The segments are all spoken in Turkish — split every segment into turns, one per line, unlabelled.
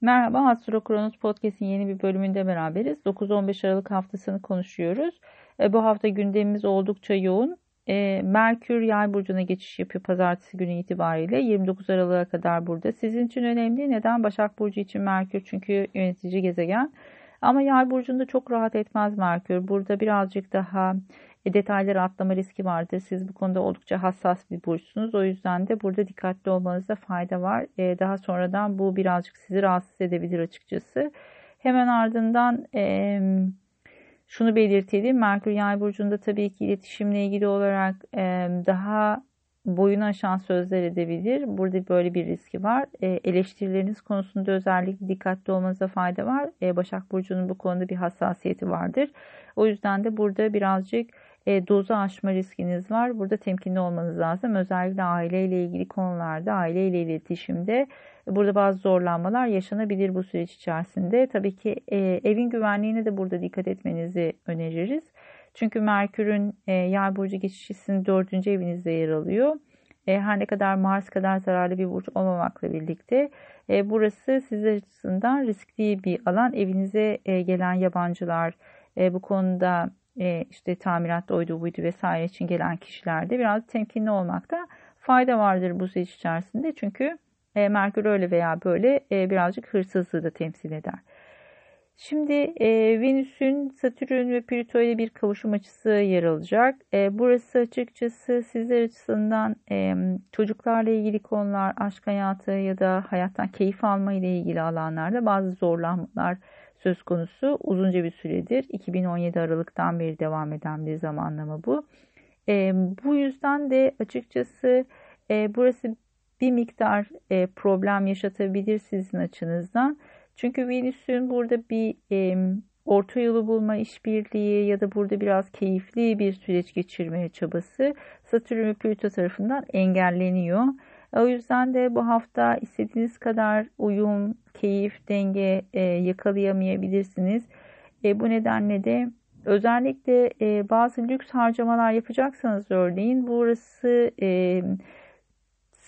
Merhaba, Astro Kronos Podcast'in yeni bir bölümünde beraberiz. 9-15 Aralık haftasını konuşuyoruz. E, bu hafta gündemimiz oldukça yoğun. E, Merkür Yay burcuna geçiş yapıyor pazartesi günü itibariyle 29 Aralık'a kadar burada. Sizin için önemli. Neden? Başak Burcu için Merkür çünkü yönetici gezegen. Ama Yay burcunda çok rahat etmez Merkür. Burada birazcık daha e, detayları atlama riski vardır. Siz bu konuda oldukça hassas bir burçsunuz. O yüzden de burada dikkatli olmanızda fayda var. E, daha sonradan bu birazcık sizi rahatsız edebilir açıkçası. Hemen ardından e, şunu belirtelim. Merkür Yay burcunda tabii ki iletişimle ilgili olarak e, daha boyunu aşan sözler edebilir. Burada böyle bir riski var. E, eleştirileriniz konusunda özellikle dikkatli olmanıza fayda var. E, Başak Burcu'nun bu konuda bir hassasiyeti vardır. O yüzden de burada birazcık e, dozu aşma riskiniz var. Burada temkinli olmanız lazım. Özellikle aileyle ilgili konularda, aileyle iletişimde burada bazı zorlanmalar yaşanabilir bu süreç içerisinde. Tabii ki e, evin güvenliğine de burada dikkat etmenizi öneririz. Çünkü Merkür'ün e, Yay burcu geçişinin dördüncü evinizde yer alıyor. E, her ne kadar Mars kadar zararlı bir burç olmamakla birlikte e, burası sizler açısından riskli bir alan. Evinize e, gelen yabancılar e, bu konuda e, işte tamiratta oydu buydu vesaire için gelen kişilerde biraz temkinli olmakta fayda vardır bu süreç içerisinde. Çünkü e, Merkür öyle veya böyle e, birazcık hırsızlığı da temsil eder. Şimdi e, Venüs'ün Satürn ve Plüto ile bir kavuşum açısı yer alacak. E, burası açıkçası sizler açısından e, çocuklarla ilgili konular, aşk hayatı ya da hayattan keyif alma ile ilgili alanlarda bazı zorlanmalar söz konusu uzunca bir süredir. 2017 Aralık'tan beri devam eden bir zamanlama bu. E, bu yüzden de açıkçası e, burası bir miktar e, problem yaşatabilir sizin açınızdan. Çünkü Venüs'ün burada bir e, orta yolu bulma işbirliği ya da burada biraz keyifli bir süreç geçirmeye çabası Satürn ve Plüto tarafından engelleniyor. O yüzden de bu hafta istediğiniz kadar uyum, keyif, denge e, yakalayamayabilirsiniz. E, bu nedenle de özellikle e, bazı lüks harcamalar yapacaksanız örneğin burası e,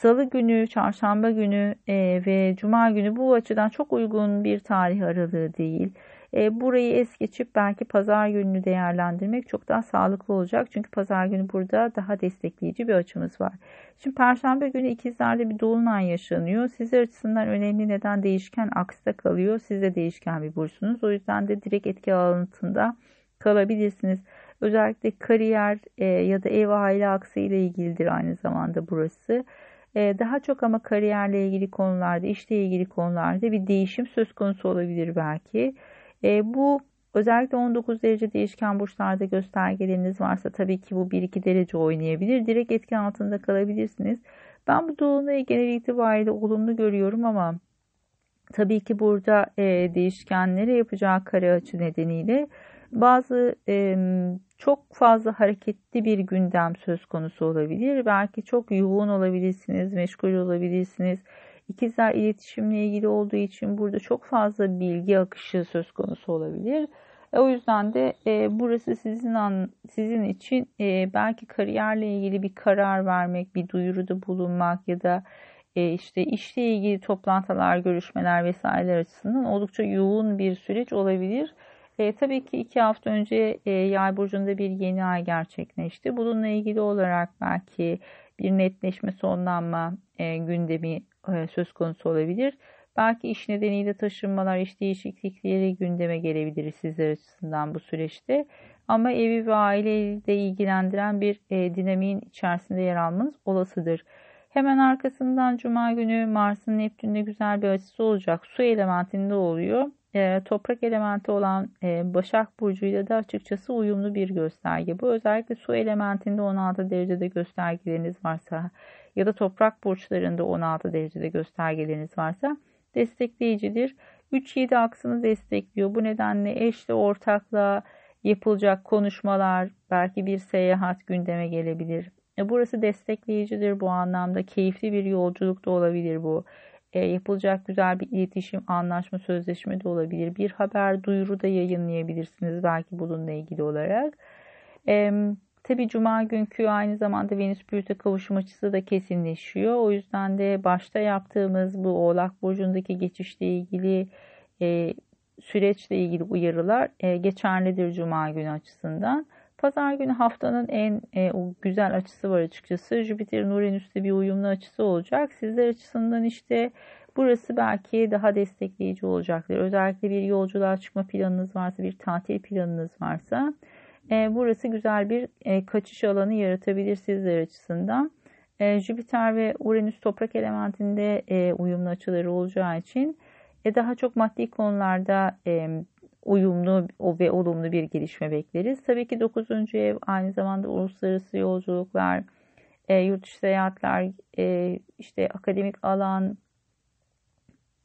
Salı günü, çarşamba günü e, ve cuma günü bu açıdan çok uygun bir tarih aralığı değil. E, burayı es geçip belki pazar gününü değerlendirmek çok daha sağlıklı olacak. Çünkü pazar günü burada daha destekleyici bir açımız var. Şimdi perşembe günü ikizlerde bir dolunay yaşanıyor. Sizler açısından önemli neden değişken aksta kalıyor. Siz de değişken bir burçsunuz. O yüzden de direkt etki alanında kalabilirsiniz. Özellikle kariyer e, ya da ev aile aksı ile ilgilidir aynı zamanda burası. Ee, daha çok ama kariyerle ilgili konularda, işle ilgili konularda bir değişim söz konusu olabilir belki. Ee, bu özellikle 19 derece değişken burçlarda göstergeleriniz varsa tabii ki bu 1-2 derece oynayabilir. Direkt etki altında kalabilirsiniz. Ben bu dolunayı genel itibariyle olumlu görüyorum ama tabii ki burada e, değişkenlere yapacağı kare açı nedeniyle bazı e, çok fazla hareketli bir gündem söz konusu olabilir. Belki çok yoğun olabilirsiniz, meşgul olabilirsiniz. İkizler iletişimle ilgili olduğu için burada çok fazla bilgi akışı söz konusu olabilir. E, o yüzden de e, burası sizin an, sizin için e, belki kariyerle ilgili bir karar vermek, bir duyuruda bulunmak ya da e, işte işle ilgili toplantılar, görüşmeler vesaireler açısından oldukça yoğun bir süreç olabilir. E, tabii ki iki hafta önce e, Yay burcunda bir yeni ay gerçekleşti. Bununla ilgili olarak belki bir netleşme, sonlanma e, gündemi e, söz konusu olabilir. Belki iş nedeniyle taşınmalar, iş değişiklikleri gündeme gelebilir sizler açısından bu süreçte. Ama evi ve aileyle ilgilendiren bir e, dinamiğin içerisinde yer almanız olasıdır. Hemen arkasından Cuma günü Mars'ın Neptün'de güzel bir açısı olacak. Su elementinde oluyor e, toprak elementi olan e, Başak Burcu'yla da açıkçası uyumlu bir gösterge. Bu özellikle su elementinde 16 derecede göstergeleriniz varsa ya da toprak burçlarında 16 derecede göstergeleriniz varsa destekleyicidir. 3-7 aksını destekliyor. Bu nedenle eşle ortakla yapılacak konuşmalar, belki bir seyahat gündeme gelebilir. Burası destekleyicidir bu anlamda. Keyifli bir yolculuk da olabilir bu e, yapılacak güzel bir iletişim, anlaşma, sözleşme de olabilir. Bir haber, duyuru da yayınlayabilirsiniz belki bununla ilgili olarak. E, Tabi cuma günkü aynı zamanda Venüs Plüto kavuşum açısı da kesinleşiyor. O yüzden de başta yaptığımız bu Oğlak Burcu'ndaki geçişle ilgili e, süreçle ilgili uyarılar e, geçerlidir cuma günü açısından. Pazar günü haftanın en e, güzel açısı var açıkçası. Jüpiter'in Uranüs'te bir uyumlu açısı olacak. Sizler açısından işte burası belki daha destekleyici olacaktır. Özellikle bir yolculuğa çıkma planınız varsa, bir tatil planınız varsa e, burası güzel bir e, kaçış alanı yaratabilir sizler açısından. E, Jüpiter ve Uranüs toprak elementinde e, uyumlu açıları olacağı için e, daha çok maddi konularda e, uyumlu ve olumlu bir gelişme bekleriz. Tabii ki 9. ev aynı zamanda uluslararası yolculuklar, e, yurt dışı seyahatler, e, işte akademik alan,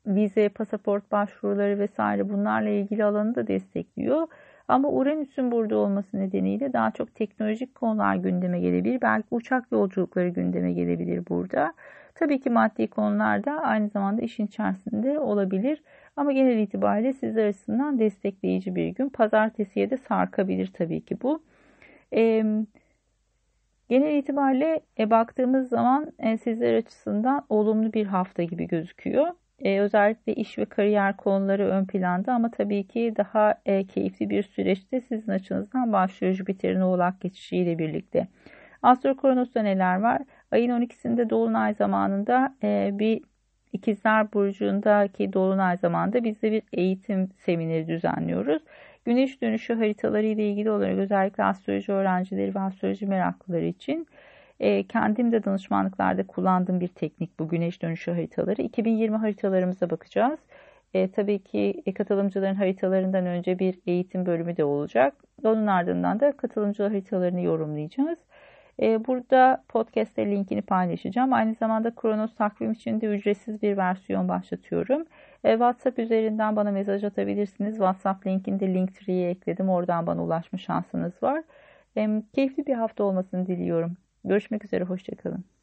vize, pasaport başvuruları vesaire bunlarla ilgili alanı da destekliyor. Ama Uranüs'ün burada olması nedeniyle daha çok teknolojik konular gündeme gelebilir. Belki uçak yolculukları gündeme gelebilir burada. Tabii ki maddi konular da aynı zamanda işin içerisinde olabilir. Ama genel itibariyle sizler açısından destekleyici bir gün. Pazartesiye de sarkabilir tabii ki bu. Ee, genel itibariyle e, baktığımız zaman e, sizler açısından olumlu bir hafta gibi gözüküyor. E, özellikle iş ve kariyer konuları ön planda ama tabii ki daha e, keyifli bir süreçte sizin açınızdan başlıyor Jüpiter'in oğlak geçişiyle birlikte. Astro Kronos'ta neler var? Ayın 12'sinde Dolunay zamanında e, bir İkizler Burcu'ndaki Dolunay zamanında biz de bir eğitim semineri düzenliyoruz. Güneş dönüşü haritaları ile ilgili olarak özellikle astroloji öğrencileri ve astroloji meraklıları için e, kendim de danışmanlıklarda kullandığım bir teknik bu güneş dönüşü haritaları. 2020 haritalarımıza bakacağız. E, tabii ki e, katılımcıların haritalarından önce bir eğitim bölümü de olacak. Onun ardından da katılımcılar haritalarını yorumlayacağız. E, burada podcast'te linkini paylaşacağım. Aynı zamanda Kronos takvim için de ücretsiz bir versiyon başlatıyorum. E, WhatsApp üzerinden bana mesaj atabilirsiniz. WhatsApp linkini de Linktree'ye ekledim. Oradan bana ulaşma şansınız var. Keyifli bir hafta olmasını diliyorum. Görüşmek üzere, hoşçakalın.